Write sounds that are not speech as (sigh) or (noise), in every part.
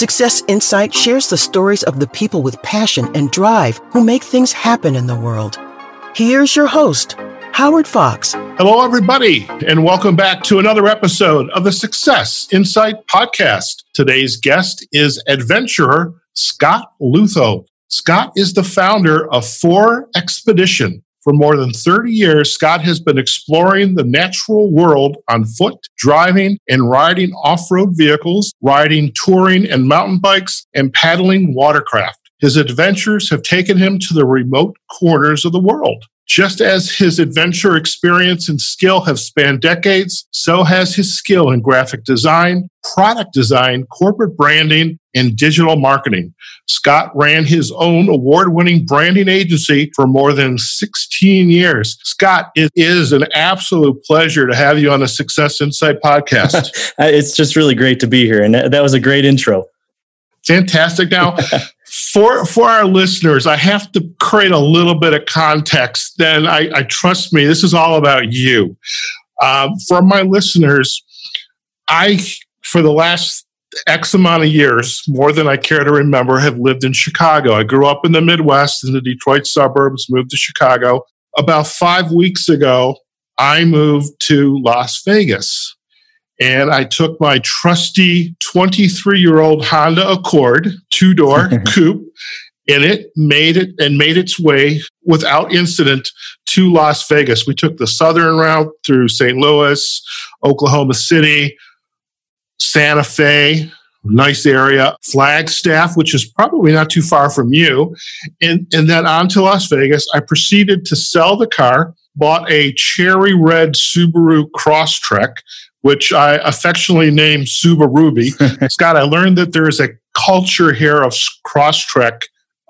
Success Insight shares the stories of the people with passion and drive who make things happen in the world. Here's your host, Howard Fox. Hello, everybody, and welcome back to another episode of the Success Insight podcast. Today's guest is adventurer Scott Leuthold. Scott is the founder of 4XPEDITION, for more than 30 years, Scott has been exploring the natural world on foot, driving and riding off road vehicles, riding touring and mountain bikes, and paddling watercraft. His adventures have taken him to the remote corners of the world. Just as his adventure experience and skill have spanned decades, so has his skill in graphic design, product design, corporate branding, and digital marketing. Scott ran his own award winning branding agency for more than 16 years. Scott, it is an absolute pleasure to have you on the Success Insight podcast. (laughs) it's just really great to be here. And that was a great intro. Fantastic. Now, (laughs) for for our listeners, I have to create a little bit of context. Then I, I trust me, this is all about you. Um, for my listeners, I for the last X amount of years, more than I care to remember, have lived in Chicago. I grew up in the Midwest in the Detroit suburbs, moved to Chicago. About five weeks ago, I moved to Las Vegas and I took my trusty 23 year old Honda Accord two door (laughs) coupe and it made it and made its way without incident to Las Vegas. We took the southern route through St. Louis, Oklahoma City, Santa Fe, nice area, Flagstaff, which is probably not too far from you, and, and then on to Las Vegas. I proceeded to sell the car, bought a cherry red Subaru Crosstrek, which I affectionately named Ruby. (laughs) Scott, I learned that there is a culture here of Crosstrek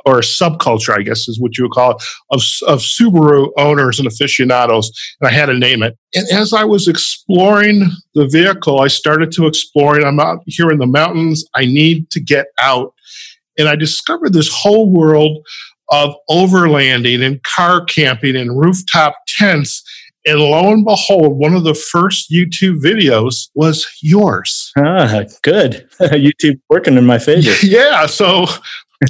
or subculture, I guess is what you would call it, of, of Subaru owners and aficionados. And I had to name it. And as I was exploring the vehicle, I started to explore it. I'm out here in the mountains. I need to get out. And I discovered this whole world of overlanding and car camping and rooftop tents and lo and behold, one of the first YouTube videos was yours. Ah, good. (laughs) YouTube working in my favor. (laughs) yeah. So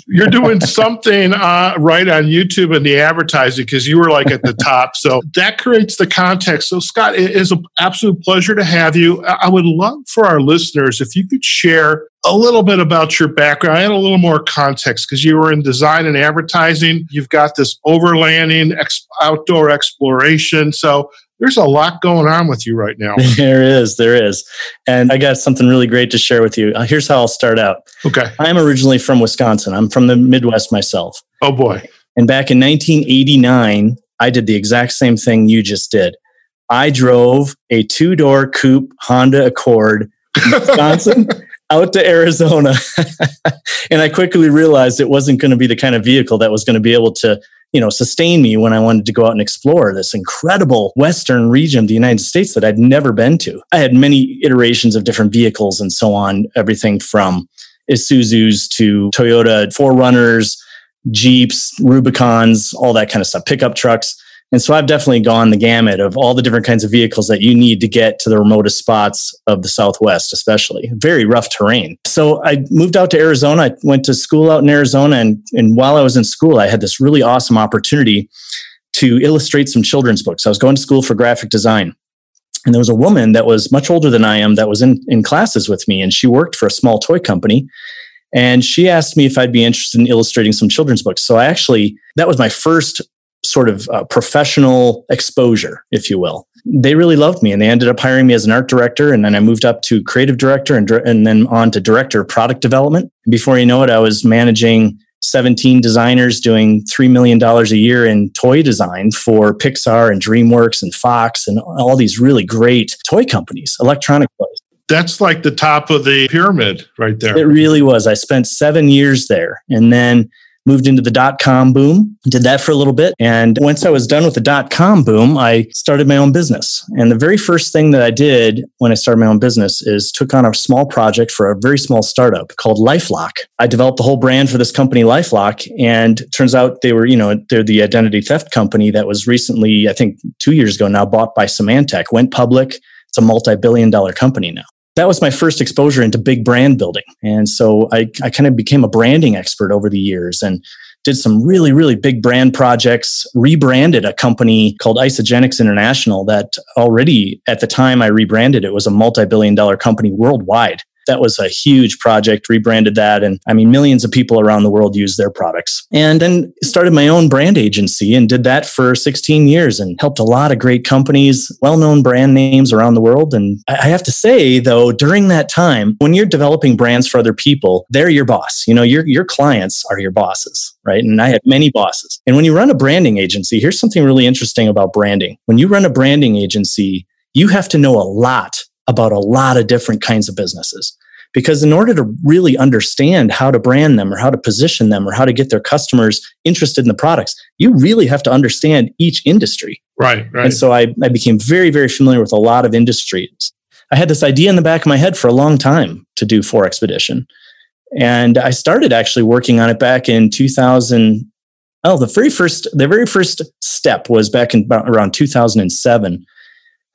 you're doing (laughs) something uh, right on YouTube and the advertising because you were like at the top. So that creates the context. So, Scott, it is an absolute pleasure to have you. I would love for our listeners if you could share a little bit about your background and a little more context because you were in design and advertising. You've got this overlanding, ex- outdoor exploration. So there's a lot going on with you right now. (laughs) There is, there is. And I got something really great to share with you. Uh, here's how I'll start out. Okay. I'm originally from Wisconsin. I'm from the Midwest myself. Oh boy. And back in 1989, I did the exact same thing you just did. I drove a two door coupe Honda Accord in (laughs) Wisconsin out to Arizona. (laughs) and I quickly realized it wasn't going to be the kind of vehicle that was going to be able to, you know, sustain me when I wanted to go out and explore this incredible western region of the United States that I'd never been to. I had many iterations of different vehicles and so on, everything from Isuzu's to Toyota 4Runners, Jeeps, Rubicons, all that kind of stuff, pickup trucks. And so I've definitely gone the gamut of all the different kinds of vehicles that you need to get to the remotest spots of the Southwest, especially very rough terrain. So I moved out to Arizona. I went to school out in Arizona. And, and while I was in school, I had this really awesome opportunity to illustrate some children's books. I was going to school for graphic design. And there was a woman that was much older than I am that was in, in classes with me, and she worked for a small toy company. And she asked me if I'd be interested in illustrating some children's books. So I actually, that was my first sort of uh, professional exposure, if you will. They really loved me and they ended up hiring me as an art director. And then I moved up to creative director and, and then on to director of product development. Before you know it, I was managing 17 designers doing $3 million a year in toy design for Pixar and DreamWorks and Fox and all these really great toy companies, electronic toys. That's like the top of the pyramid right there. It really was. I spent seven years there. And then moved into the dot com boom, did that for a little bit. And once I was done with the dot com boom, I started my own business. And the very first thing that I did when I started my own business is took on a small project for a very small startup called Lifelock. I developed the whole brand for this company, Lifelock. And turns out they were, you know, they're the identity theft company that was recently, I think two years ago now, bought by Symantec, went public. It's a multi billion dollar company now that was my first exposure into big brand building. And so I, I kind of became a branding expert over the years and did some really, really big brand projects, rebranded a company called Isagenix International that already at the time I rebranded it was a multi billion dollar company worldwide that was a huge project, rebranded that. And I mean, millions of people around the world use their products. And then started my own brand agency and did that for 16 years and helped a lot of great companies, well known brand names around the world. And I have to say, though, during that time, when you're developing brands for other people, they're your boss. You know, your, your clients are your bosses, right? And I had many bosses. And when you run a branding agency, here's something really interesting about branding. When you run a branding agency, you have to know a lot about a lot of different kinds of businesses. Because in order to really understand how to brand them or how to position them or how to get their customers interested in the products, you really have to understand each industry. Right, right. And so I, I became very, very familiar with a lot of industries. I had this idea in the back of my head for a long time to do 4XPEDITION. And I started actually working on it back in 2000. Oh, the very first, the very first step was back in around 2007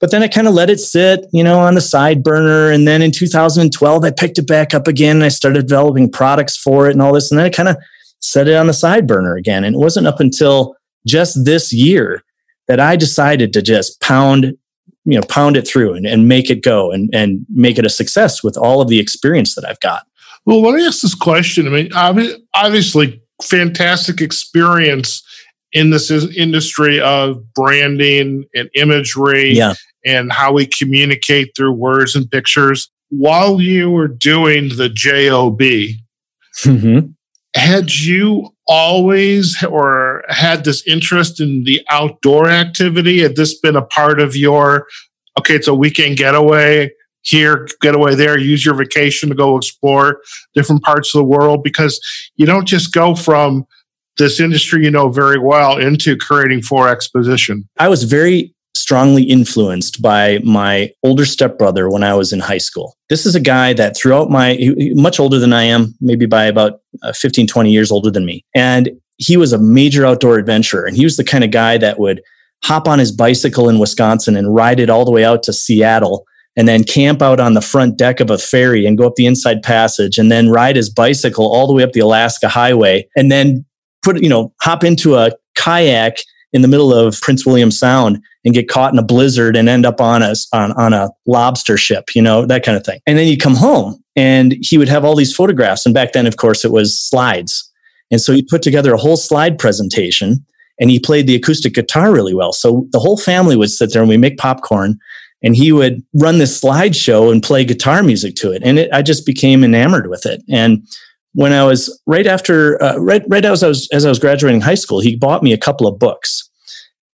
but then I kind of let it sit, you know, on the side burner. And then in 2012, I picked it back up again and I started developing products for it and all this. And then I kind of set it on the side burner again. And it wasn't up until just this year that I decided to just pound, you know, pound it through and, and make it go and, and make it a success with all of the experience that I've got. Well, let me ask this question. I mean, obviously, fantastic experience in this industry of branding and imagery yeah. And how we communicate through words and pictures. While you were doing the JOB, mm-hmm. had you always or had this interest in the outdoor activity? Had this been a part of your, okay, it's a weekend getaway? here, getaway there, use your vacation to go explore different parts of the world because you don't just go from this industry you know very well into creating for exposition. I was very strongly influenced by my older stepbrother when I was in high school. This is a guy that throughout my, much older than I am, maybe by about uh, 15, 20 years older than me. And he was a major outdoor adventurer. And he was the kind of guy that would hop on his bicycle in Wisconsin and ride it all the way out to Seattle and then camp out on the front deck of a ferry and go up the inside passage and then ride his bicycle all the way up the Alaska highway and then put, you know, hop into a kayak in the middle of Prince William Sound and get caught in a blizzard and end up on a, on, on a lobster ship, you know, that kind of thing. And then you come home and he would have all these photographs. And back then, of course, it was slides. And so he put together a whole slide presentation and he played the acoustic guitar really well. So the whole family would sit there and we make popcorn and he would run this slideshow and play guitar music to it. And it, I just became enamored with it. And when I was right after, uh, right, right as I was, as I was graduating high school, he bought me a couple of books.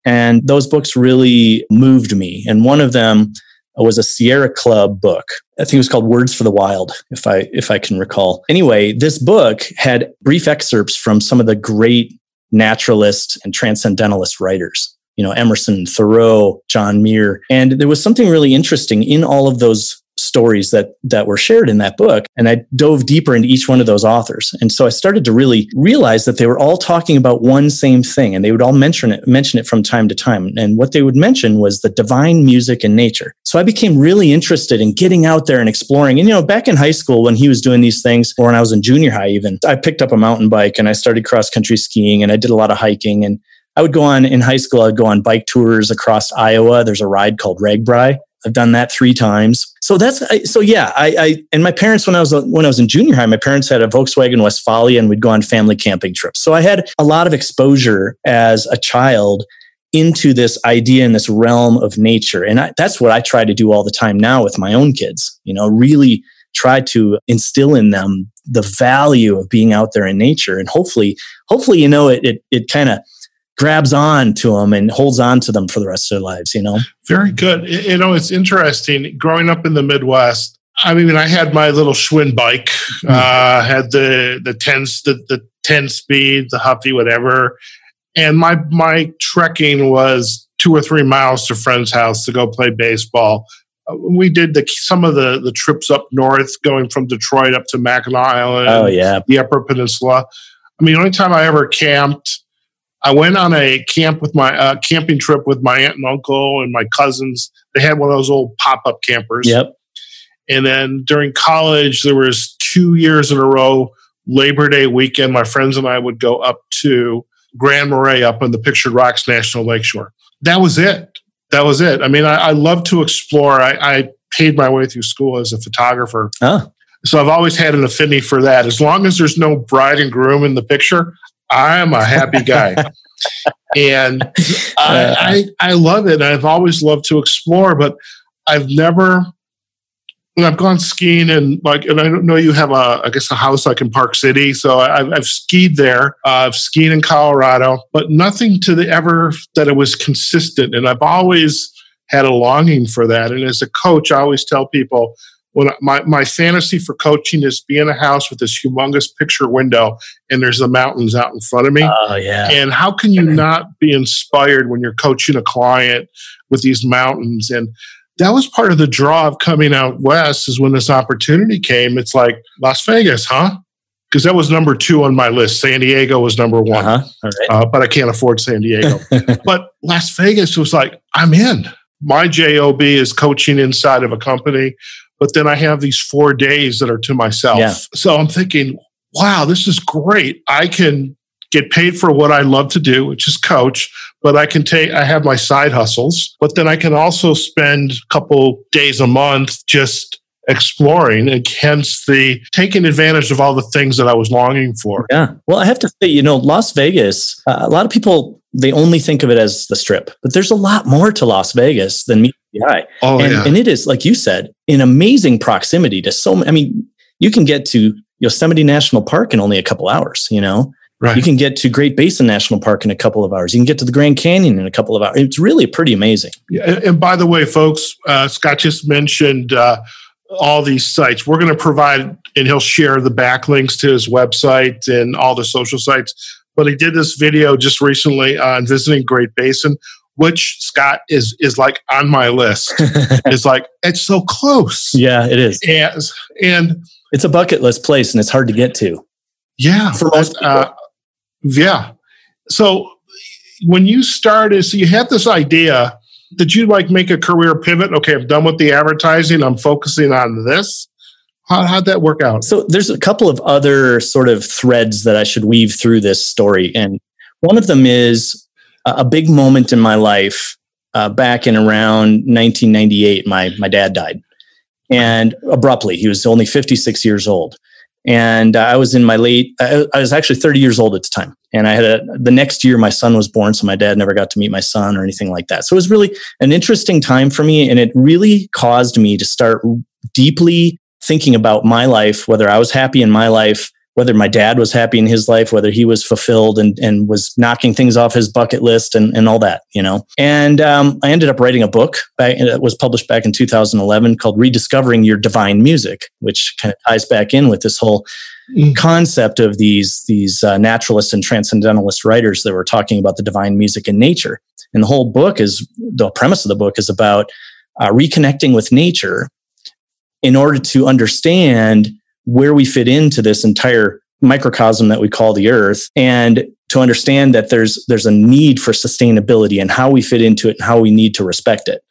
And those books really moved me. And one of them was a Sierra Club book. I think it was called Words for the Wild, if I if I can recall. Anyway, this book had brief excerpts from some of the great naturalist and transcendentalist writers. You know, Emerson, Thoreau, John Muir. And there was something really interesting in all of those stories that that were shared in that book and i dove deeper into each one of those authors. And so i started to really realize that they were all talking about one same thing and they would all mention it mention it from time to time. And what they would mention was the divine music in nature. So i became really interested in getting out there and exploring. And you know back in high school when he was doing these things or when i was in junior high even i picked up a mountain bike and i started cross country skiing and i did a lot of hiking. And I would go on in high school, I'd go on bike tours across Iowa. There's a ride called RAGBRAI. I've done that three times. So that's so yeah. I, I and my parents when I was when I was in junior high, my parents had a Volkswagen Westfalia, and we'd go on family camping trips. So I had a lot of exposure as a child into this idea and this realm of nature, and I, that's what I try to do all the time now with my own kids. You know, really try to instill in them the value of being out there in nature, and hopefully, hopefully, you know, it it, it kind of grabs on to them and holds on to them for the rest of their lives, you know? Very good. You know, it's interesting growing up in the Midwest. I mean, I had my little Schwinn bike, mm-hmm. uh, had the, the 10, the, the 10 speed, the Huffy, whatever. And my, my trekking was two or three miles to friend's house to go play baseball. Uh, we did the, some of the, the trips up north, going from Detroit up to Mackinac Island. Oh, yeah. The Upper Peninsula. I mean, the only time I ever camped I went on a camp with my uh, camping trip with my aunt and uncle and my cousins. They had one of those old pop up campers. Yep. And then during college, there was two years in a row, Labor Day weekend, my friends and I would go up to Grand Marais up on the Pictured Rocks National Lakeshore. That was it. That was it. I mean, I, I love to explore. I, I, paid my way through school as a photographer. Oh. So I've always had an affinity for that. As long as there's no bride and groom in the picture, I'm a happy guy. and I, I, I love it. I've always loved to explore, but I've never I've gone skiing and like, and I don't know you have a, I guess a house like in Park City. So I've, I've skied there. Uh, I've skied in Colorado, but nothing to the ever that it was consistent. And I've always had a longing for that. And as a coach, I always tell people when my, my fantasy for coaching is be in a house with this humongous picture window and there's the mountains out in front of me. Oh, yeah. And how can you not be inspired when you're coaching a client with these mountains? And that was part of the draw of coming out west is when this opportunity came. It's like Las Vegas, huh? Because that was number two on my list. San Diego was number one, uh-huh. uh, but I can't afford San Diego. (laughs) but Las Vegas was like, I'm in. My job is coaching inside of a company but then I have these four days that are to myself. Yeah. So I'm thinking, wow, this is great. I can get paid for what I love to do, which is coach, but I can take, I have my side hustles, but then I can also spend a couple days a month just exploring and hence the taking advantage of all the things that I was longing for. Yeah. Well, I have to say, you know, Las Vegas, uh, a lot of people, they only think of it as the strip, but there's a lot more to Las Vegas than meets eye. Oh, and, yeah. and it is, like you said, in amazing proximity to so many. I mean, you can get to Yosemite National Park in only a couple hours, you know? Right. You can get to Great Basin National Park in a couple of hours. You can get to the Grand Canyon in a couple of hours. It's really pretty amazing. Yeah, and by the way, folks, uh, Scott just mentioned uh, all these sites. We're going to provide, and he'll share the backlinks to his website and all the social sites. But he did this video just recently on visiting Great Basin, which Scott is is like on my list. (laughs) it's like it's so close. Yeah, it is. And, and it's a bucket list place, and it's hard to get to. Yeah, for most uh, yeah. So when you started, so you had this idea did you like make a career pivot? Okay, I'm done with the advertising. I'm focusing on this. How, how'd that work out? So there's a couple of other sort of threads that I should weave through this story. And one of them is a big moment in my life uh, back in around 1998. My, my dad died and abruptly, he was only 56 years old and I was in my late. I, was actually 30 years old at the time, and I had a, the next year my son was born, so my dad never got to meet my son or anything like that. So it was really an interesting time for me, and it really caused me to start deeply thinking about my life, whether I was happy in my life, whether my dad was happy in his life, whether he was fulfilled and, and was knocking things off his bucket list and, and all that, you know. And um, I ended up writing a book back, that was published back in 2011 called Rediscovering Your Divine Music, which kind of ties back in with this whole mm. concept of these, these uh, naturalist and transcendentalist writers that were talking about the divine music in nature. And the whole book is the premise of the book is about uh, reconnecting with nature in order to understand where we fit into this entire microcosm that we call the earth and to understand that there's there's a need for sustainability and how we fit into it and how we need to respect it.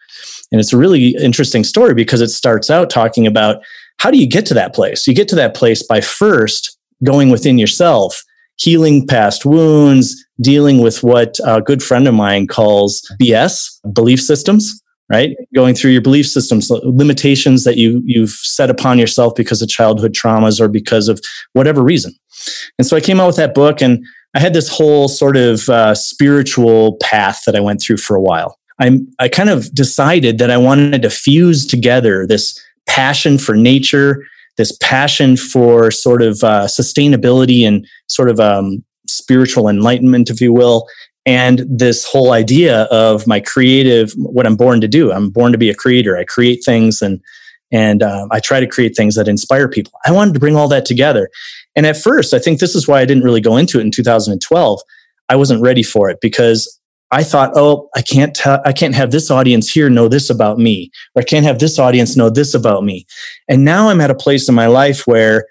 And it's a really interesting story because it starts out talking about how do you get to that place? You get to that place by first going within yourself healing past wounds dealing with what a good friend of mine calls bs belief systems right? Going through your belief systems, limitations that you you've set upon yourself because of childhood traumas or because of whatever reason. And so I came out with that book, and I had this whole sort of uh, spiritual path that I went through for a while. I I kind of decided that I wanted to fuse together this passion for nature, this passion for sort of uh, sustainability and sort of um, spiritual enlightenment, if you will, and this whole idea of my creative what i'm born to do i'm born to be a creator. I create things and and uh, i try to create things that inspire people. I wanted to bring all that together. And at first i think this is why i didn't really go into it in 2012 i wasn't ready for it because i thought oh i can't tell i can't have this audience here know this about me. Or i can't have this audience know this about me. And now i'm at a place in my life where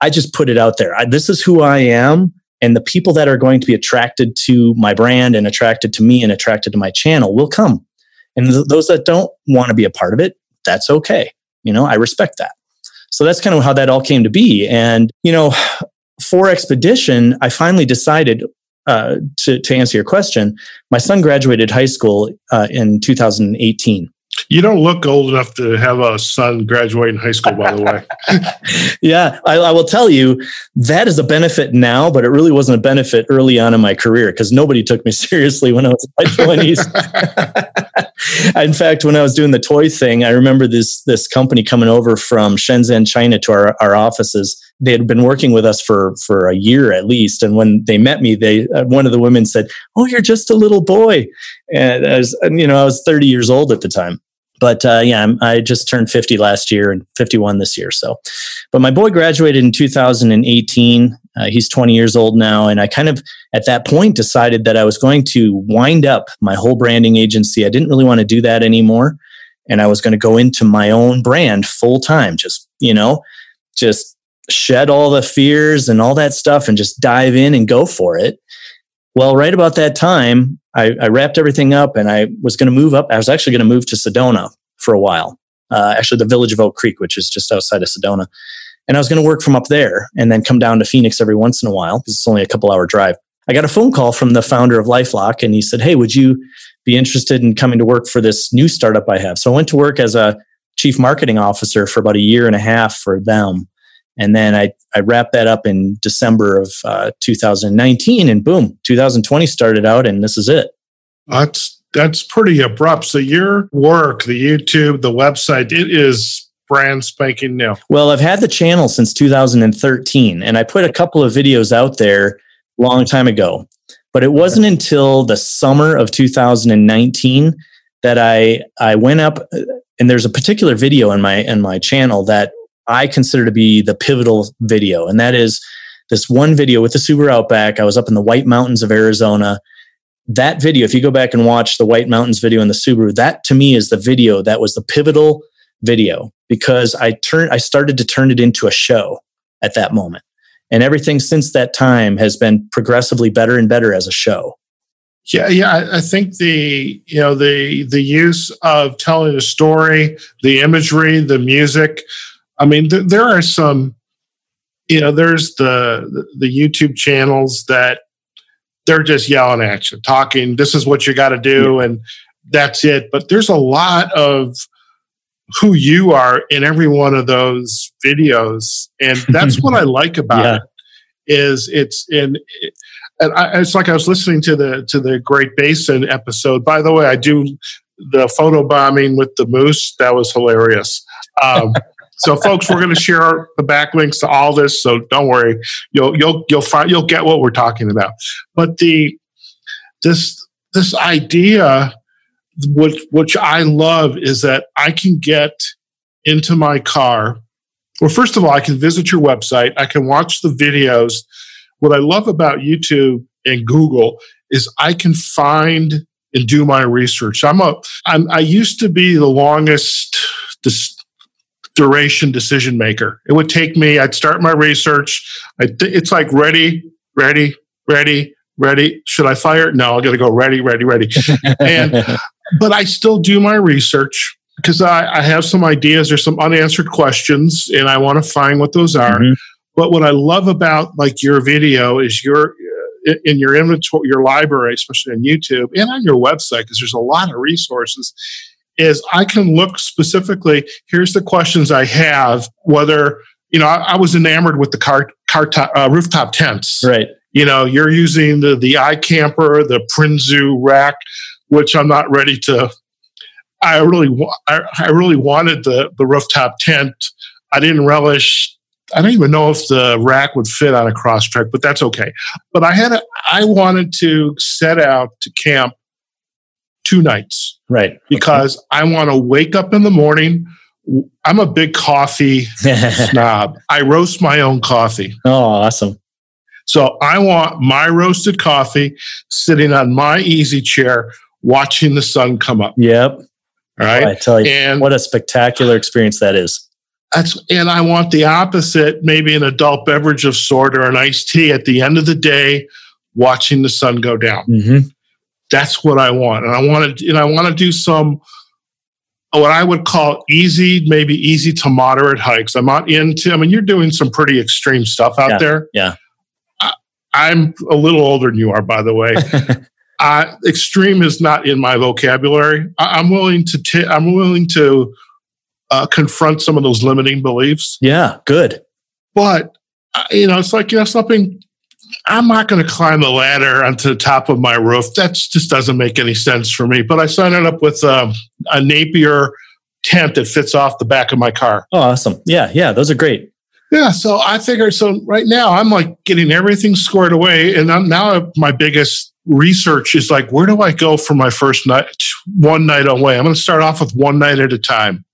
i just put it out there. I, this is who i am and the people that are going to be attracted to my brand and attracted to me and attracted to my channel will come and th- those that don't want to be a part of it that's okay You know, I respect that. So that's kind of how that all came to be. And, you know, 4XPEDITION, I finally decided uh, to, to answer your question. My son graduated high school uh, in 2018. You don't look old enough to have a son graduating high school, by the way. (laughs) yeah, I, I, will tell you that is a benefit now, but it really wasn't a benefit early on in my career because nobody took me (laughs) seriously when I was in my twenties. (laughs) in fact, when I was doing the toy thing, I remember this this company coming over from Shenzhen, China, to our, our offices. They had been working with us for for a year at least, and when they met me, they uh, one of the women said, "Oh, you're just a little boy," and you know, I was 30 years old at the time but uh, yeah, I'm, i just turned 50 last year and 51 this year. So, but my boy graduated in 2018. Uh, he's 20 years old now. And I kind of, at that point, decided that I was going to wind up my whole branding agency. I didn't really want to do that anymore. And I was going to go into my own brand full time, just, you know, just shed all the fears and all that stuff and just dive in and go for it. Well, right about that time, I, I wrapped everything up and I was going to move up. I was actually going to move to Sedona for a while, uh, actually, the village of Oak Creek, which is just outside of Sedona. And I was going to work from up there and then come down to Phoenix every once in a while because it's only a couple hour drive. I got a phone call from the founder of Lifelock and he said, Hey, would you be interested in coming to work for this new startup I have? So I went to work as a chief marketing officer for about a year and a half for them. And then I, I wrapped that up in December of uh, 2019, and boom, 2020 started out, and this is it. That's that's pretty abrupt. So your work, the YouTube, the website, it is brand spanking new. Well, I've had the channel since 2013, and I put a couple of videos out there a long time ago. But it wasn't until the summer of 2019 that I I went up, and there's a particular video in my in my channel that I consider to be the pivotal video. And that is this one video with the Subaru Outback. I was up in the White Mountains of Arizona. That video, if you go back and watch the White Mountains video in the Subaru, that to me is the video that was the pivotal video because I turned I started to turn it into a show at that moment. And everything since that time has been progressively better and better as a show. Yeah, yeah. I think the you know the the use of telling a story, the imagery, the music, I mean, th- there are some, you know, there's the, the, YouTube channels that they're just yelling at you, talking. This is what you got to do, and that's it. But there's a lot of who you are in every one of those videos, and (laughs) that's what I like about yeah. it. Is it's in. and I, it's like I was listening to the to the Great Basin episode. By the way, I do the photo bombing with the moose. That was hilarious. Um, (laughs) so, folks, we're going to share the backlinks to all this. So don't worry, you'll you'll you'll find you'll get what we're talking about. But the this this idea, which which I love, is that I can get into my car. Well, first of all, I can visit your website. I can watch the videos. What I love about YouTube and Google is I can find and do my research. I'm a I'm, I used to be the longest duration decision maker. It would take me, I'd start my research. Th- it's like ready, ready, ready, ready. Should I fire? No, I got to go ready, ready, ready. (laughs) and, but I still do my research because I, I, have some ideas or some unanswered questions and I want to find what those are. Mm-hmm. But what I love about like your video is your, uh, in your inventory, your library, especially on YouTube and on your website, because there's a lot of resources is I can look specifically. Here's the questions I have. Whether you know, I, I was enamored with the car car top, uh, rooftop tents. Right. You know, you're using the the iCamper, the Prinsu rack, which I'm not ready to. I really, I, I really wanted the the rooftop tent. I didn't relish. I don't even know if the rack would fit on a Crosstrek, but that's okay. But I had a, I wanted to set out to camp two nights. Right. Because okay. I want to wake up in the morning. I'm a big coffee (laughs) snob. I roast my own coffee. Oh, awesome. So I want my roasted coffee sitting on my easy chair watching the sun come up. Yep. All right. Oh, I tell you, and what a spectacular experience that is. That's and I want the opposite, maybe an adult beverage of sort or an iced tea at the end of the day, watching the sun go down. Mm-hmm. That's what I want, and I want to, and I want to do some what I would call easy, maybe easy to moderate hikes. I'm not into, I mean, you're doing some pretty extreme stuff out Yeah, there. yeah. I, I'm a little older than you are, by the way. (laughs) uh, extreme is not in my vocabulary. I, I'm willing to, t- I'm willing to uh, confront some of those limiting beliefs. Yeah, good. But, uh, you know, it's like, you know, something, I'm not going to climb the ladder onto the top of my roof. That just doesn't make any sense for me. But I signed it up with um, a Napier tent that fits off the back of my car. Oh, awesome. Yeah, yeah, those are great. Yeah, so I figured. So right now, I'm like getting everything squared away, and I'm now my biggest research is like, where do I go for my first night, one night away? I'm going to start off with one night at a time,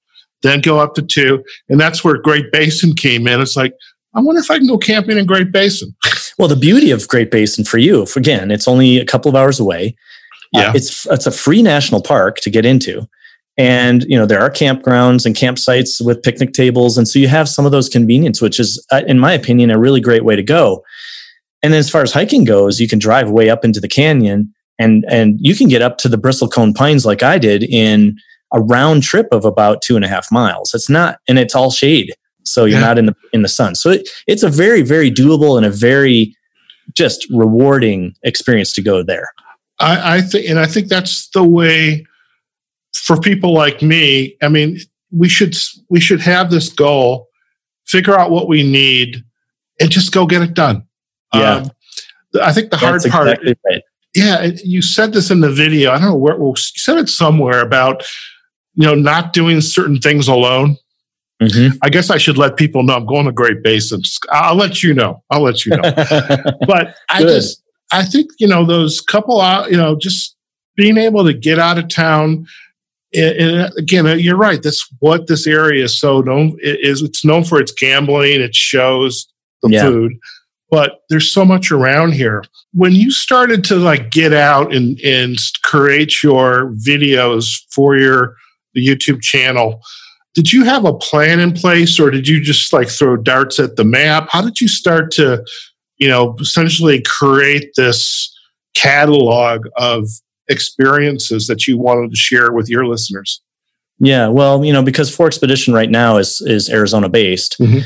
then go up to two, and that's where Great Basin came in. It's like, I wonder if I can go camping in Great Basin. (laughs) Well, the beauty of Great Basin for you, if, again, it's only a couple of hours away. Uh, Yeah. it's it's a free national park to get into, and you know there are campgrounds and campsites with picnic tables, and so you have some of those convenience, which is, uh, in my opinion, a really great way to go. And then as far as hiking goes, you can drive way up into the canyon, and and you can get up to the Bristlecone Pines like I did in a round trip of about two and a half miles. It's not, and it's all shade, so you're Yeah. not in the in the sun. So it, it's a very very doable and a very just rewarding experience to go there. I, I think, and I think that's the way for people like me. I mean, we should we should have this goal, figure out what we need, and just go get it done. Yeah. Um, I think the hard part, exactly right. yeah, you said this in the video. I don't know where well, you said it somewhere about you know not doing certain things alone. Mhm. I guess I should let people know I'm going to Great Basins. I'll let you know. I'll let you know. (laughs) but I Good. just I think you know those couple out you know just being able to get out of town. And and again, uh, you're right. That's what this area is so known it is. It's known for its gambling, its shows, the Yeah. food, but there's so much around here. When you started to like get out and and create your videos for your the YouTube channel, did you have a plan in place, or did you just like throw darts at the map? How did you start to you know, essentially create this catalog of experiences that you wanted to share with your listeners. Yeah, well, you know, because 4XPEDITION right now is is Arizona based, Mhm.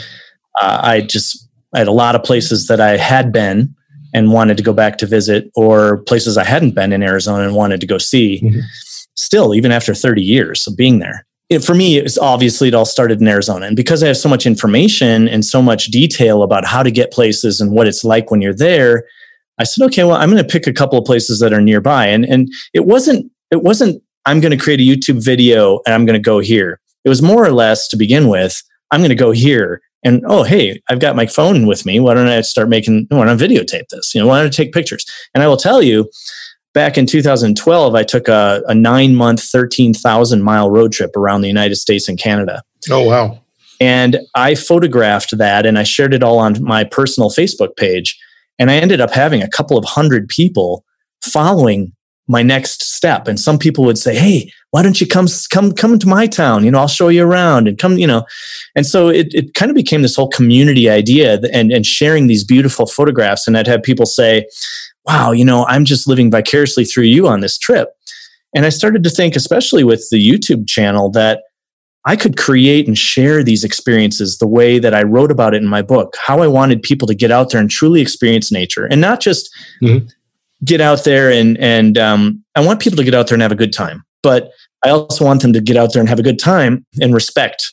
uh, I just I had a lot of places that I had been and wanted to go back to visit, or places I hadn't been in Arizona and wanted to go see. Mhm. Still, even after thirty years of being there, it, for me, it's obviously it all started in Arizona, and because I have so much information and so much detail about how to get places and what it's like when you're there, I said, okay, well, I'm going to pick a couple of places that are nearby, and and it wasn't it wasn't I'm going to create a YouTube video and I'm going to go here. It was more or less to begin with, I'm going to go here and oh hey, I've got my phone with me. Why don't I start making? Why don't I videotape this? You know, why don't I take pictures? And I will tell you, back in 2012, I took a, a nine month, 13,000 mile road trip around the United States and Canada. Oh, wow. And I photographed that and I shared it all on my personal Facebook page. And I ended up having a couple of hundred people following my next step. And some people would say, Hey, why don't you come, come, come to my town? You know, I'll show you around and come, you know. And so it, it kind of became this whole community idea and, and sharing these beautiful photographs. And I'd have people say, Wow, you know, I'm just living vicariously through you on this trip. And I started to think, especially with the YouTube channel, that I could create and share these experiences the way that I wrote about it in my book, how I wanted people to get out there and truly experience nature and not just Mhm. get out there and, and um, I want people to get out there and have a good time. But I also want them to get out there and have a good time and respect,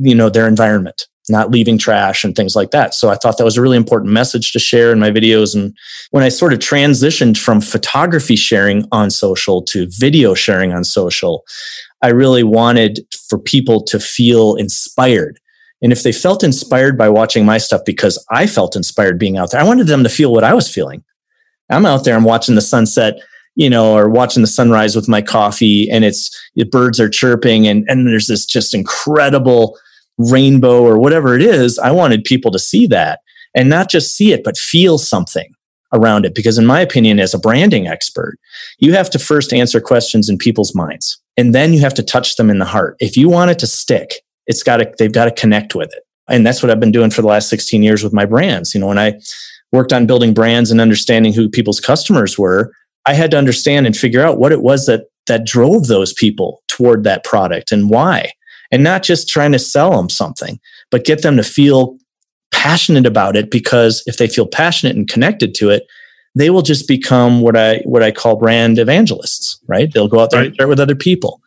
you know, their environment, not leaving trash and things like that. So I thought that was a really important message to share in my videos. And when I sort of transitioned from photography sharing on social to video sharing on social, I really wanted for people to feel inspired. And if they felt inspired by watching my stuff because I felt inspired being out there, I wanted them to feel what I was feeling. I'm out there, I'm watching the sunset, you know, or watching the sunrise with my coffee, and it's the birds are chirping, and, and there's this just incredible rainbow or whatever it is. I wanted people to see that and not just see it, but feel something around it. Because, in my opinion, as a branding expert, you have to first answer questions in people's minds and then you have to touch them in the heart. If you want it to stick, it's got to, they've got to connect with it. And that's what I've been doing for the last 16 years with my brands. You know, when I worked on building brands and understanding who people's customers were, I had to understand and figure out what it was that that drove those people toward that product and why. And not just trying to sell them something, but get them to feel passionate about it because if they feel passionate and connected to it, they will just become what I what I call brand evangelists, right? They'll go out there right. and share with other people.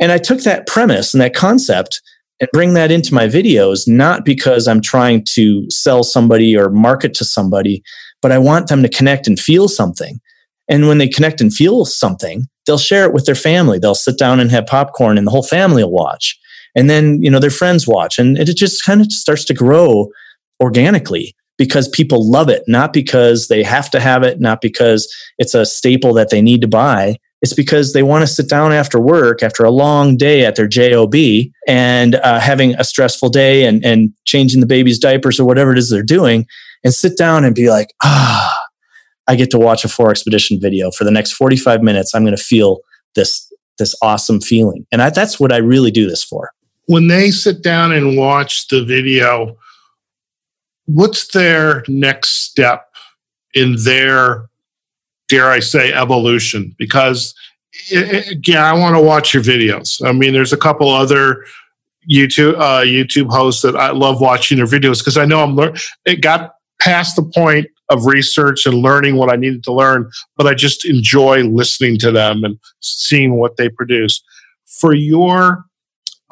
And I took that premise and that concept and bring that into my videos, not because I'm trying to sell somebody or market to somebody, but I want them to connect and feel something. And when they connect and feel something, they'll share it with their family. They'll sit down and have popcorn and the whole family will watch. And then, you know, their friends watch and it just kind of starts to grow organically because people love it, not because they have to have it, not because it's a staple that they need to buy. It's because they want to sit down after work, after a long day at their job, and uh, having a stressful day and and changing the baby's diapers or whatever it is they're doing, and sit down and be like, ah, I get to watch a 4XPEDITION video for the next forty five minutes. I'm going to feel this this awesome feeling, and I, that's what I really do this for. When they sit down and watch the video, what's their next step in their dare i say evolution? Because yeah i want to watch your videos. I mean there's a couple other youtube uh, youtube hosts that i love watching their videos because i know i'm learning it got past the point of research and learning what i needed to learn but i just enjoy listening to them and seeing what they produce. For your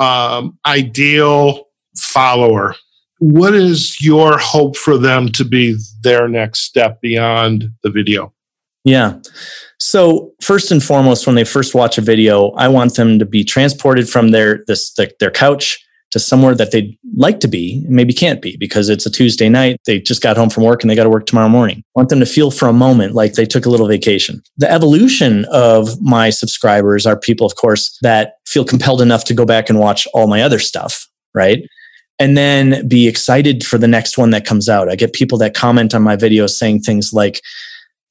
um, ideal follower what is your hope for them to be their next step beyond the video? Yeah. So first and foremost, when they first watch a video, I want them to be transported from their this their couch to somewhere that they'd like to be, maybe can't be because it's a Tuesday night. They just got home from work and they got to work tomorrow morning. I want them to feel for a moment like they took a little vacation. The evolution of my subscribers are people, of course, that feel compelled enough to go back and watch all my other stuff, right? and then be excited for the next one that comes out. I get people that comment on my videos saying things like,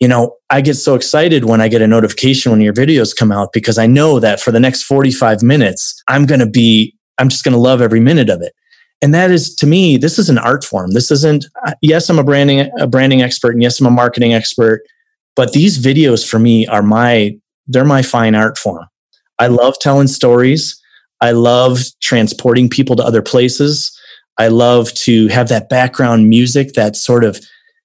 you know, I get so excited when I get a notification when your videos come out because I know that for the next 45 minutes, I'm going to be, I'm just going to love every minute of it. And that is to me, this is an art form. This isn't, yes, I'm a branding, a branding expert and yes, I'm a marketing expert, but these videos for me are my, they're my fine art form. I love telling stories. I love transporting people to other places. I love to have that background music that sort of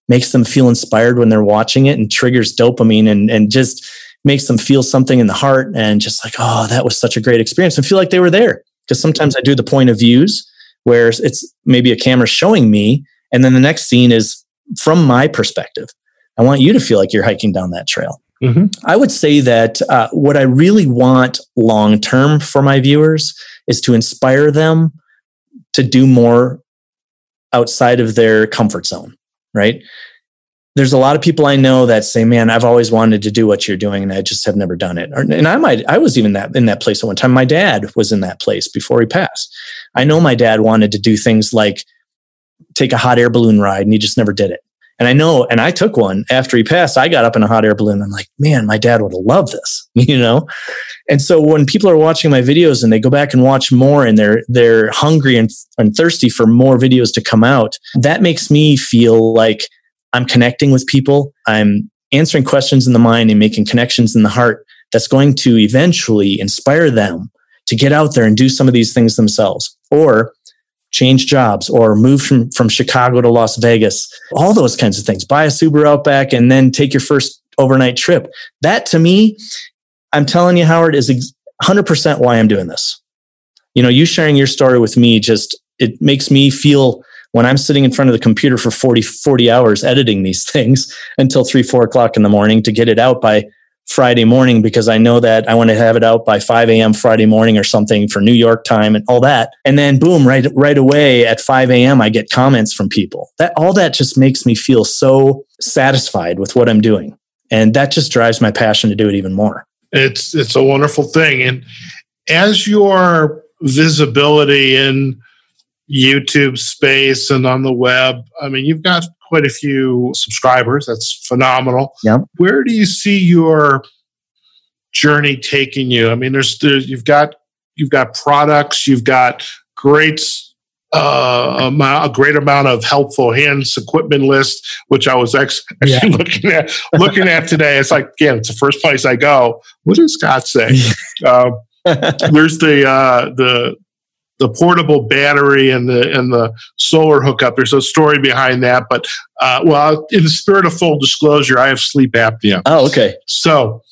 makes them feel inspired when they're watching it and triggers dopamine and, and just makes them feel something in the heart and just like, oh, that was such a great experience and feel like they were there. Because sometimes I do the point of views where it's maybe a camera showing me, and then the next scene is from my perspective. I want you to feel like you're hiking down that trail. Mm-hmm. I would say that uh, what I really want long term for my viewers is to inspire them to do more outside of their comfort zone, right? There's a lot of people I know that say, "Man, I've always wanted to do what you're doing, and I just have never done it." And I might, I was even that in that place at one time. My dad was in that place before he passed. I know my dad wanted to do things like take a hot air balloon ride, and he just never did it. And I know, and I took one after he passed. I got up in a hot air balloon. I'm like, man, my dad would have loved this, (laughs) you know? And so when people are watching my videos and they go back and watch more and they're, they're hungry and, and thirsty for more videos to come out, that makes me feel like I'm connecting with people. I'm answering questions in the mind and making connections in the heart that's going to eventually inspire them to get out there and do some of these things themselves. Or change jobs or move from, from Chicago to Las Vegas, all those kinds of things. Buy a Subaru Outback and then take your first overnight trip. That to me, I'm telling you, Howard, is 100% why I'm doing this. You know, you sharing your story with me just, it makes me feel when I'm sitting in front of the computer for 40, 40 hours editing these things until three, four o'clock in the morning to get it out by Friday morning because I know that I want to have it out by 5 a.m. Friday morning or something for New York time and all that. And then boom, right right away at 5 a.m. I get comments from people. That all that just makes me feel so satisfied with what I'm doing. And that just drives my passion to do it even more. It's it's a wonderful thing. And as your visibility in YouTube space and on the web, I mean, you've got quite a few subscribers. That's phenomenal. Yeah. Where do you see your journey taking you? I mean, there's, there's you've got you've got products, you've got great uh, amount, a great amount of helpful hands equipment list, which I was actually (laughs) yeah. looking at looking at today. It's like again, it's the first place I go. What does Scott say? (laughs) um, there's the uh, the the portable battery and the and the solar hookup. There's a story behind that, but uh, well, in the spirit of full disclosure, I have sleep apnea. Oh, okay. So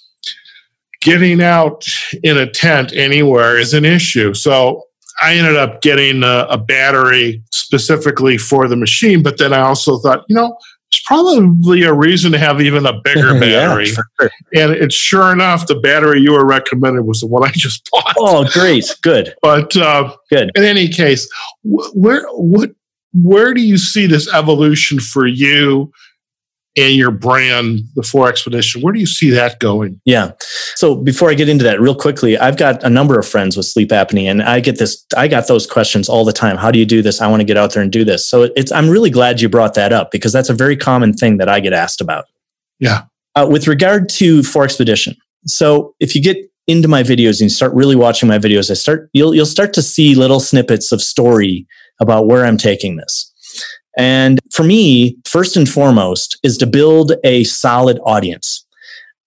getting out in a tent anywhere is an issue. So I ended up getting a, a battery specifically for the machine, but then I also thought, you know, it's probably a reason to have even a bigger (laughs) battery. yeah, sure. And it's sure enough, the battery you were recommended was the one I just bought. Oh, great, good. (laughs) But uh, good. In any case, where what where do you see this evolution for you and your brand, the 4XPEDITION? Where do you see that going? Yeah. So before I get into that, real quickly, I've got a number of friends with sleep apnea, and I get this. I got those questions all the time. How do you do this? I want to get out there and do this. So it's. I'm really glad you brought that up because that's a very common thing that I get asked about. Yeah. Uh, with regard to 4XPEDITION, so if you get into my videos and you start really watching my videos, I start you'll you'll start to see little snippets of story about where I'm taking this. And for me, first and foremost, is to build a solid audience.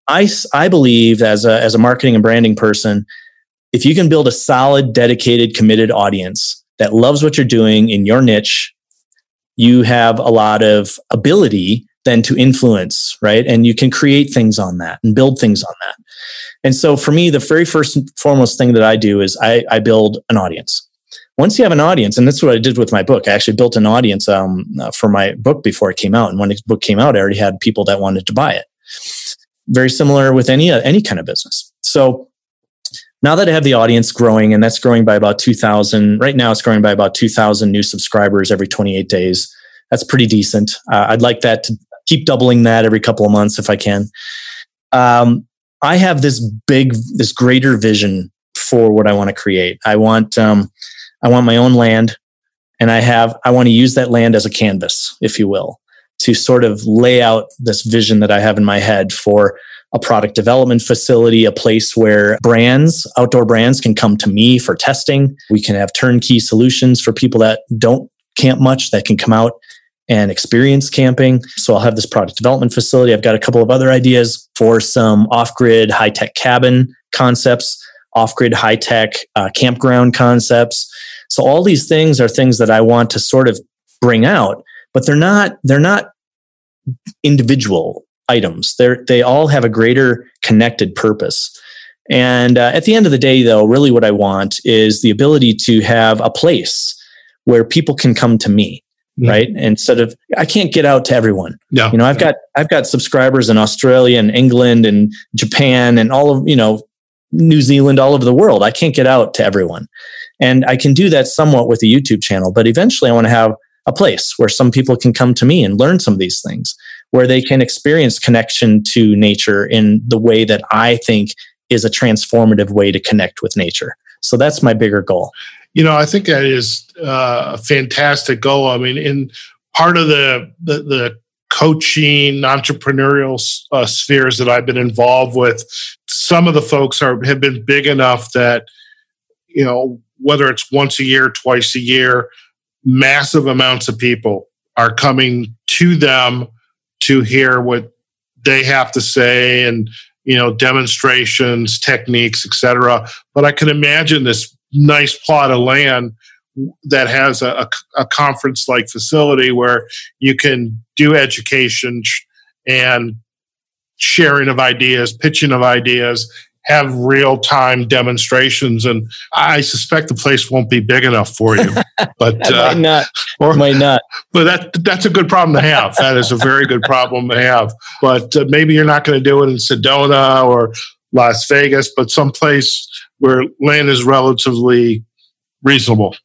I, I believe as a, as a marketing and branding person, if you can build a solid, dedicated, committed audience that loves what you're doing in your niche, you have a lot of ability then to influence, right? And you can create things on that and build things on that. And so for me, the very first and foremost thing that I do is I, I build an audience once you have an audience, and that's what I did with my book. I actually built an audience um, uh, for my book before it came out. And when the book came out, I already had people that wanted to buy it. Very similar with any uh, any kind of business. So now that I have the audience growing, and that's growing by about two thousand. Right now, it's growing by about two thousand new subscribers every twenty eight days. That's pretty decent. Uh, I'd like that to keep doubling that every couple of months if I can. Um, I have this big, this greater vision for what I want to create. I want um, I want my own land and I have, I want to use that land as a canvas, if you will, to sort of lay out this vision that I have in my head for a product development facility, a place where brands, outdoor brands can come to me for testing. We can have turnkey solutions for people that don't camp much that can come out and experience camping. So I'll have this product development facility. I've got a couple of other ideas for some off grid high tech cabin concepts off grid high tech uh, campground concepts. So all these things are things that I want to sort of bring out, but they're not they're not individual items. They're they all have a greater connected purpose. And uh, at the end of the day, though, really what I want is the ability to have a place where people can come to me mm-hmm. right instead of i can't get out to everyone yeah you know i've got i've got subscribers in australia and england and japan and all of you know New Zealand, all over the world. I can't get out to everyone. And I can do that somewhat with a YouTube channel, but eventually I want to have a place where some people can come to me and learn some of these things, where they can experience connection to nature in the way that I think is a transformative way to connect with nature. So that's my bigger goal. You know, I think that is uh, a fantastic goal. I mean, in part of the the, the coaching entrepreneurial uh, spheres that I've been involved with, some of the folks are have been big enough that you know whether it's once a year, twice a year, massive amounts of people are coming to them to hear what they have to say and you know demonstrations techniques etc but i can imagine this nice plot of land that has a, a, conference like facility where you can do education and sharing of ideas, pitching of ideas, have real time demonstrations. And I suspect the place won't be big enough for you. (laughs) But uh, might not. (laughs) Or, might not. But that that's a good problem to have. That is a very good problem to have. But uh, maybe you're not going to do it in Sedona or Las Vegas, but someplace where land is relatively reasonable.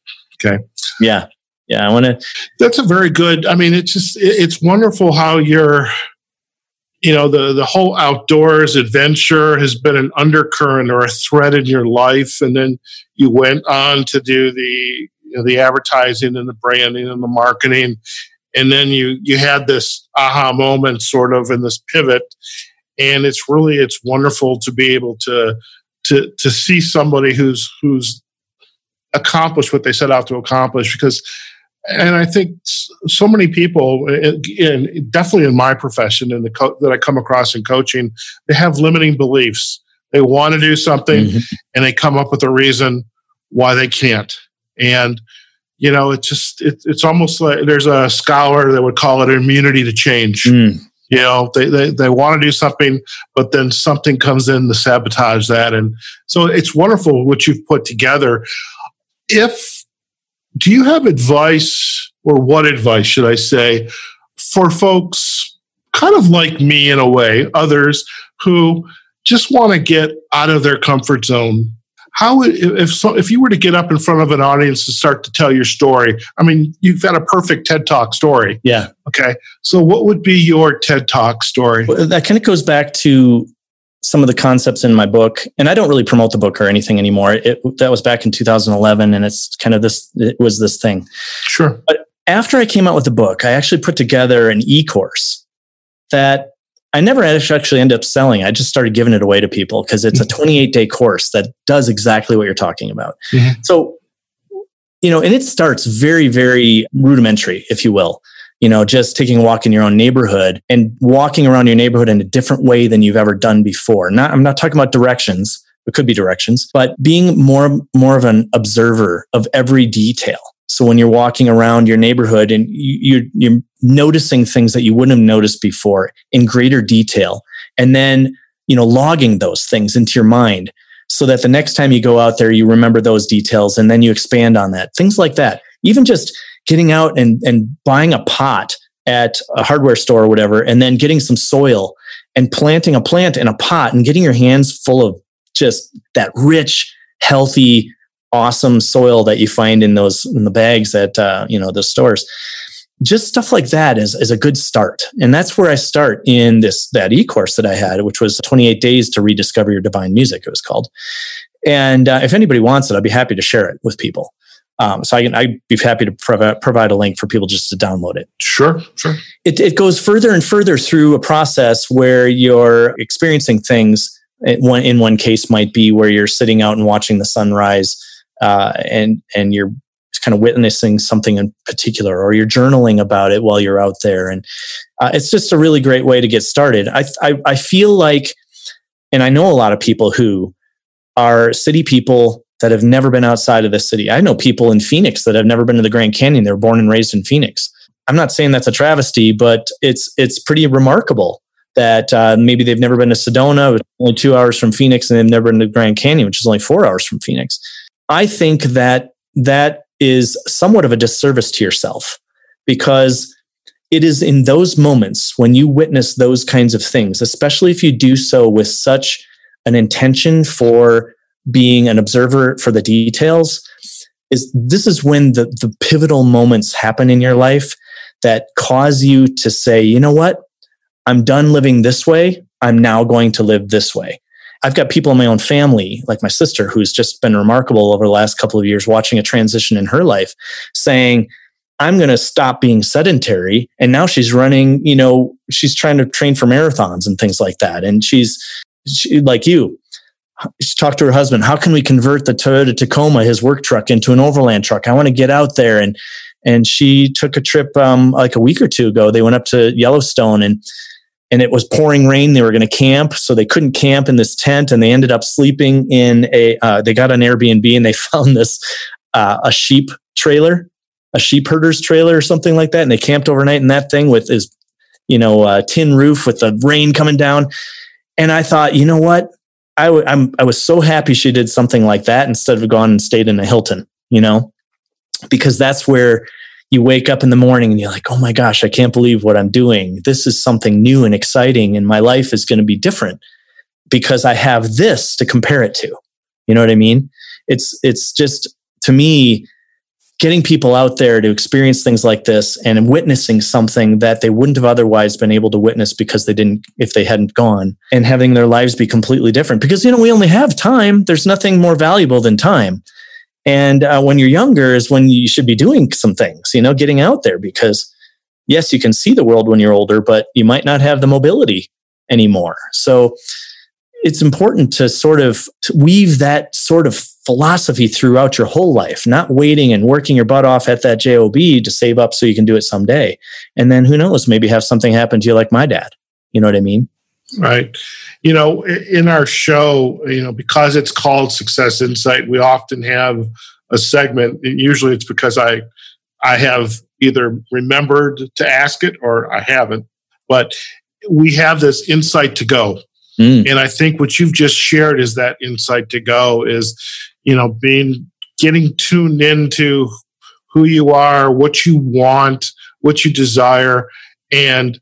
Okay. Yeah. Yeah. I want to. That's a very good. I mean, it's just it's wonderful how you're. You know the the whole outdoors adventure has been an undercurrent or a thread in your life, and then you went on to do the you know, the advertising and the branding and the marketing, and then you you had this aha moment sort of in this pivot, and it's really it's wonderful to be able to to to see somebody who's who's accomplish what they set out to accomplish because and I think so many people, in, definitely in my profession and the co- that I come across in coaching, they have limiting beliefs. they want to do something mm-hmm. and they come up with a reason why they can't. And you know, it's just it, it's almost like there's a scholar that would call it immunity to change. Mm. You know, they, they, they want to do something, but then something comes in to sabotage that. And so it's wonderful what you've put together. If do you have advice or what advice should I say for folks kind of like me in a way, others who just want to get out of their comfort zone? How if so, if you were to get up in front of an audience and start to tell your story i mean you've got a perfect ted talk story. Yeah. Okay? So what would be your ted talk story? Well, that kind of goes back to some of the concepts in my book and i don't really promote the book or anything anymore it, that was back in 2011 and it's kind of this it was this thing sure but after i came out with the book i actually put together an e-course that I never actually ended up selling. I just started giving it away to people because it's a mm-hmm. 28 day course that does exactly what you're talking about. Mm-hmm. So, you know, and it starts very, very rudimentary, if you will. You know, just taking a walk in your own neighborhood and walking around your neighborhood in a different way than you've ever done before. Not, I'm not talking about directions. It could be directions, but being more, more of an observer of every detail. So when you're walking around your neighborhood and you, you're noticing things that you wouldn't have noticed before in greater detail, and then you know logging those things into your mind so that the next time you go out there you remember those details and then you expand on that things like that even just getting out and, and buying a pot at a hardware store or whatever and then getting some soil and planting a plant in a pot and getting your hands full of just that rich healthy awesome soil that you find in those in the bags at uh, you know the stores. Just stuff like that is, is a good start. And that's where i start in this that e-course that i had which was 28 days to rediscover your divine music it was called. And uh, if anybody wants it i'd be happy to share it with people um, so I can, I'd be happy to prov- provide a link for people just to download it. Sure, sure. It, it goes further and further through a process where you're experiencing things. In one, in one case might be where you're sitting out and watching the sunrise uh, and and you're kind of witnessing something in particular, or you're journaling about it while you're out there, and uh, it's just a really great way to get started. I, I I feel like, and I know a lot of people who are city people that have never been outside of the city. I know people in Phoenix that have never been to the Grand Canyon. They're born and raised in Phoenix. I'm not saying that's a travesty, but it's it's pretty remarkable that uh, maybe they've never been to Sedona, only two hours from Phoenix, and they've never been to the Grand Canyon, which is only four hours from Phoenix. I think that that is somewhat of a disservice to yourself because it is in those moments when you witness those kinds of things, especially if you do so with such an intention for being an observer for the details, is this is when the, the pivotal moments happen in your life that cause you to say, you know what? I'm done living this way. I'm now going to live this way. I've got people in my own family, like my sister, who's just been remarkable over the last couple of years, watching a transition in her life, saying, I'm going to stop being sedentary. And now she's running, you know, she's trying to train for marathons and things like that. And she's she, like you, she talked to her husband, how can we convert the Toyota Tacoma, his work truck, into an overland truck? I want to get out there. And, and she took a trip um, like a week or two ago. They went up to Yellowstone and and it was pouring rain. They were going to camp, so they couldn't camp in this tent, and they ended up sleeping in a. Uh, they got an Airbnb and they (laughs) found this uh, a sheep trailer, a sheep herder's trailer or something like that, and they camped overnight in that thing with his, you know, uh, tin roof with the rain coming down. And I thought, you know what? I, w- I'm, I was so happy she did something like that instead of gone and stayed in a Hilton, you know, because that's where you wake up in the morning and you're like, oh my gosh, I can't believe what I'm doing. This is something new and exciting, and my life is going to be different because I have this to compare it to. You know what I mean? It's it's just to me getting people out there to experience things like this and witnessing something that they wouldn't have otherwise been able to witness because they didn't if they hadn't gone and having their lives be completely different. Because you know we only have time. There's nothing more valuable than time. And uh, when you're younger is when you should be doing some things, you know, getting out there because yes, you can see the world when you're older, but you might not have the mobility anymore. So it's important to sort of weave that sort of philosophy throughout your whole life, not waiting and working your butt off at that job to save up so you can do it someday. And then who knows, maybe have something happen to you like my dad. You know what I mean? Right. You know, in our show, you know, because it's called Success Insight, we often have a segment. Usually it's because I I have either remembered to ask it or I haven't. But we have this insight to go. Mm. And I think what you've just shared is that insight to go is, you know, being getting tuned into who you are, what you want, what you desire, and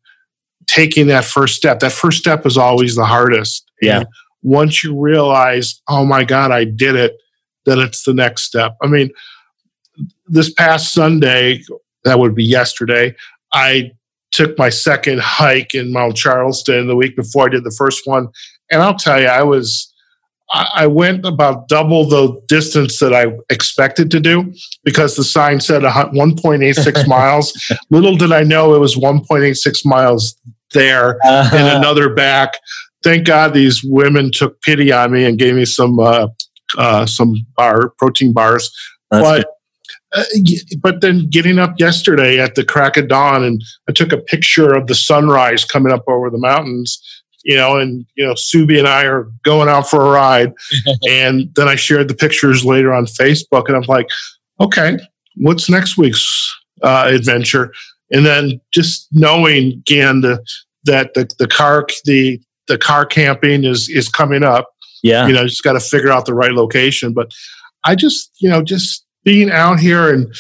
taking that first step. That first step is always the hardest. Yeah. And once you realize, oh my God, I did it, then it's the next step. I mean, this past Sunday, that would be yesterday, I took my second hike in Mount Charleston the week before I did the first one. And I'll tell you, I was I went about double the distance that I expected to do because the sign said 1.86 (laughs) miles. Little did I know it was 1.86 miles there uh-huh. and another back. Thank God these women took pity on me and gave me some uh, uh, some bar protein bars. That's but uh, but then getting up yesterday at the crack of dawn and I took a picture of the sunrise coming up over the mountains you know, and you know, Subi and I are going out for a ride. (laughs) and then I shared the pictures later on Facebook, and I'm like, okay, what's next week's uh, adventure? And then just knowing again the, that the the car the the car camping is is coming up. Yeah, you know, just got to figure out the right location. But I just you know just being out here and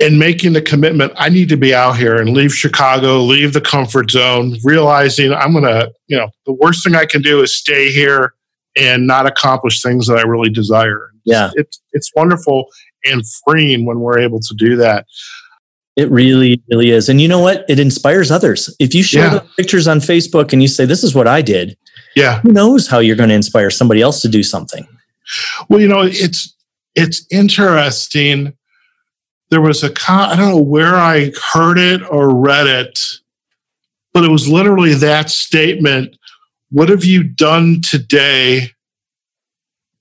and making the commitment i need to be out here and leave chicago leave the comfort zone realizing i'm going to you know the worst thing i can do is stay here and not accomplish things that i really desire. Yeah. It's it's wonderful and freeing when we're able to do that. It really really is. And you know what? It inspires others. If you share yeah. pictures on facebook and you say this is what i did yeah. who knows how you're going to inspire somebody else to do something? Well you know it's it's interesting there was a con- I don't know where I heard it or read it, but it was literally that statement. What have you done today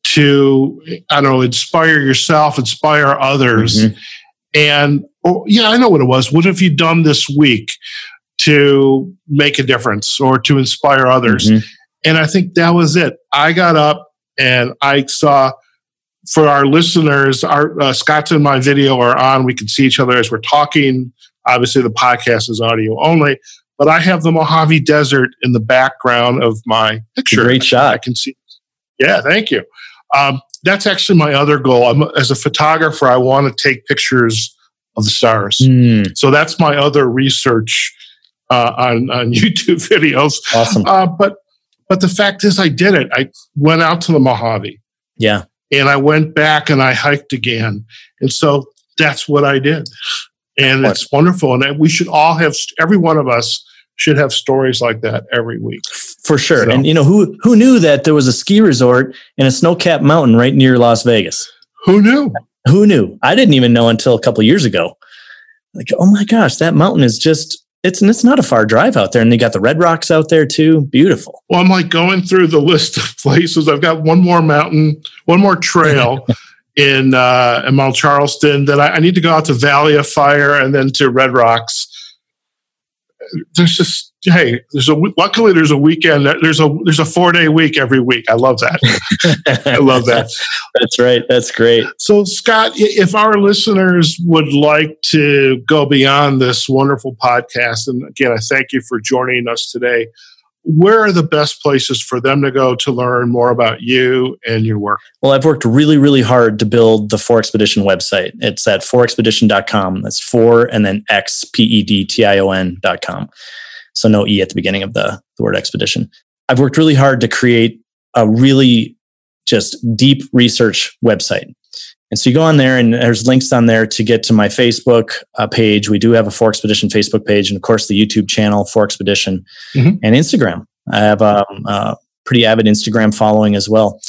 to I don't know inspire yourself, inspire others? Mm-hmm. And oh, yeah, I know what it was. What have you done this week to make a difference or to inspire others? Mm-hmm. And I think that was it. I got up and I saw for our listeners, our uh, Scott's and my video are on. We can see each other as we're talking. Obviously, the podcast is audio only, but I have the Mojave Desert in the background of my picture. Great shot. I can see. Yeah, thank you. Um, that's actually my other goal. I'm, as a photographer, I want to take pictures of the stars. Mm. So that's my other research uh, on, on (laughs) YouTube videos. Awesome. Uh, but but the fact is, I did it. I went out to the Mojave. Yeah. And I went back and I hiked again. And so that's what I did. And it's wonderful. And we should all have, every one of us should have stories like that every week. For sure. So. And you know, who, who knew that there was a ski resort in a snow capped mountain right near Las Vegas? Who knew? Who knew? I didn't even know until a couple years ago. Like, oh my gosh, that mountain is just it's it's not a far drive out there, and they got the Red Rocks out there too. Beautiful. Well, I'm like going through the (laughs) list of places. I've got one more mountain, one more trail (laughs) in uh, in Mount Charleston. That I, I, need to go out to Valley of Fire and then to Red Rocks. There's just hey, there's a luckily there's a weekend. There's a there's a four day week every week. I love that. I love that. (laughs) That's right. That's great. So Scott, if our listeners would like to go beyond this wonderful podcast, and again, I thank you for joining us today. Where are the best places for them to go to learn more about you and your work? Well, I've worked really, really hard to build the 4XPEDITION website. It's at 4expedition.com. That's 4 and then X P E D T I O N.com. So no E at the beginning of the, the word expedition. I've worked really hard to create a really just deep research website. And so you go on there, and there's links on there to get to my Facebook uh, page. We do have a 4XPEDITION Facebook page, and of course the YouTube channel 4XPEDITION mm-hmm. and Instagram. I have a, um, a, pretty avid Instagram following as well.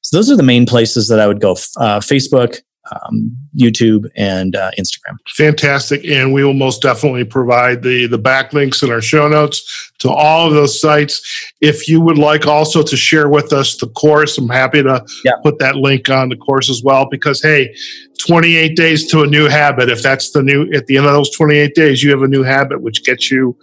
So those are the main places that I would go: uh, Facebook, um, YouTube and uh, Instagram. Fantastic, and we will most definitely provide the the backlinks in our show notes to all of those sites. If you would like also to share with us the course, I'm happy to yeah. put that link on the course as well. Because hey, 28 days to a new habit. If that's the new at the end of those 28 days, you have a new habit which gets you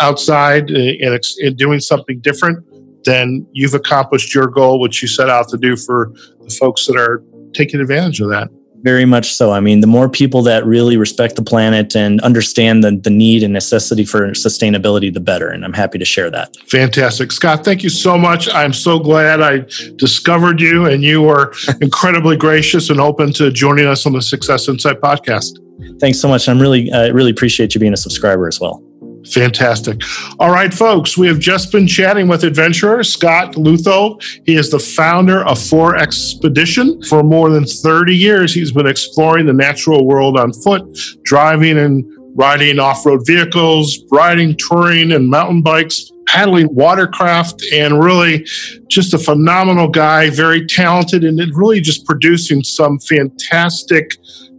outside and, and doing something different, then you've accomplished your goal, which you set out to do for the folks that are taking advantage of that. Very much so. I mean, the more people that really respect the planet and understand the, the need and necessity for sustainability, the better. And I'm happy to share that. Fantastic. Scott, thank you so much. I'm so glad I discovered you and you were (laughs) incredibly gracious and open to joining us on the Success Insight podcast. Thanks so much. I'm really, uh, really appreciate you being a subscriber as well. Fantastic. All right, folks, we have just been chatting with adventurer Scott Leuthold. He is the founder of 4XPEDITION. For more than 30 years, he's been exploring the natural world on foot, driving and riding off road vehicles, riding, touring, and mountain bikes, paddling watercraft, and really just a phenomenal guy, very talented, and really just producing some fantastic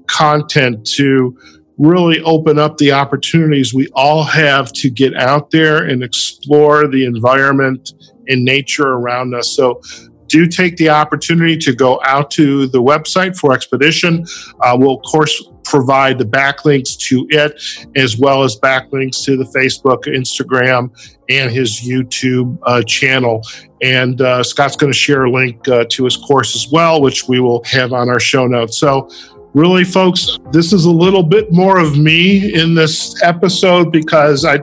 content to really open up the opportunities we all have to get out there and explore the environment and nature around us. So, do take the opportunity to go out to the website 4XPEDITION. Uh, we'll, of course, provide the backlinks to it as well as backlinks to the Facebook, Instagram, and his YouTube uh, channel. And uh, Scott's going to share a link uh, to his course as well, which we will have on our show notes. So, really, folks, this is a little bit more of me in this episode because I,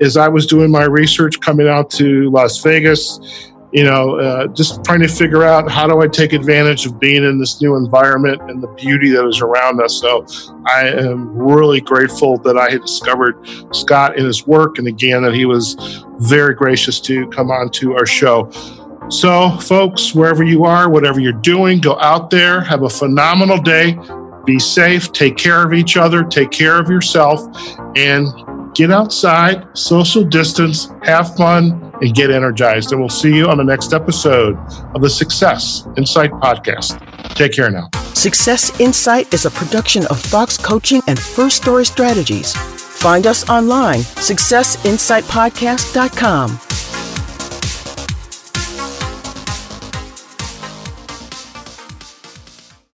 as I was doing my research coming out to Las Vegas, you know, uh, just trying to figure out how do I take advantage of being in this new environment and the beauty that is around us. So I am really grateful that I had discovered Scott in his work, and again that he was very gracious to come on to our show. So, folks, wherever you are, whatever you're doing, go out there, have a phenomenal day, be safe, take care of each other, take care of yourself, and get outside, social distance, have fun, and get energized. And we'll see you on the next episode of the Success Insight Podcast. Take care now. Success Insight is a production of Fox Coaching and First Story Strategies. Find us online, successinsightpodcast.com.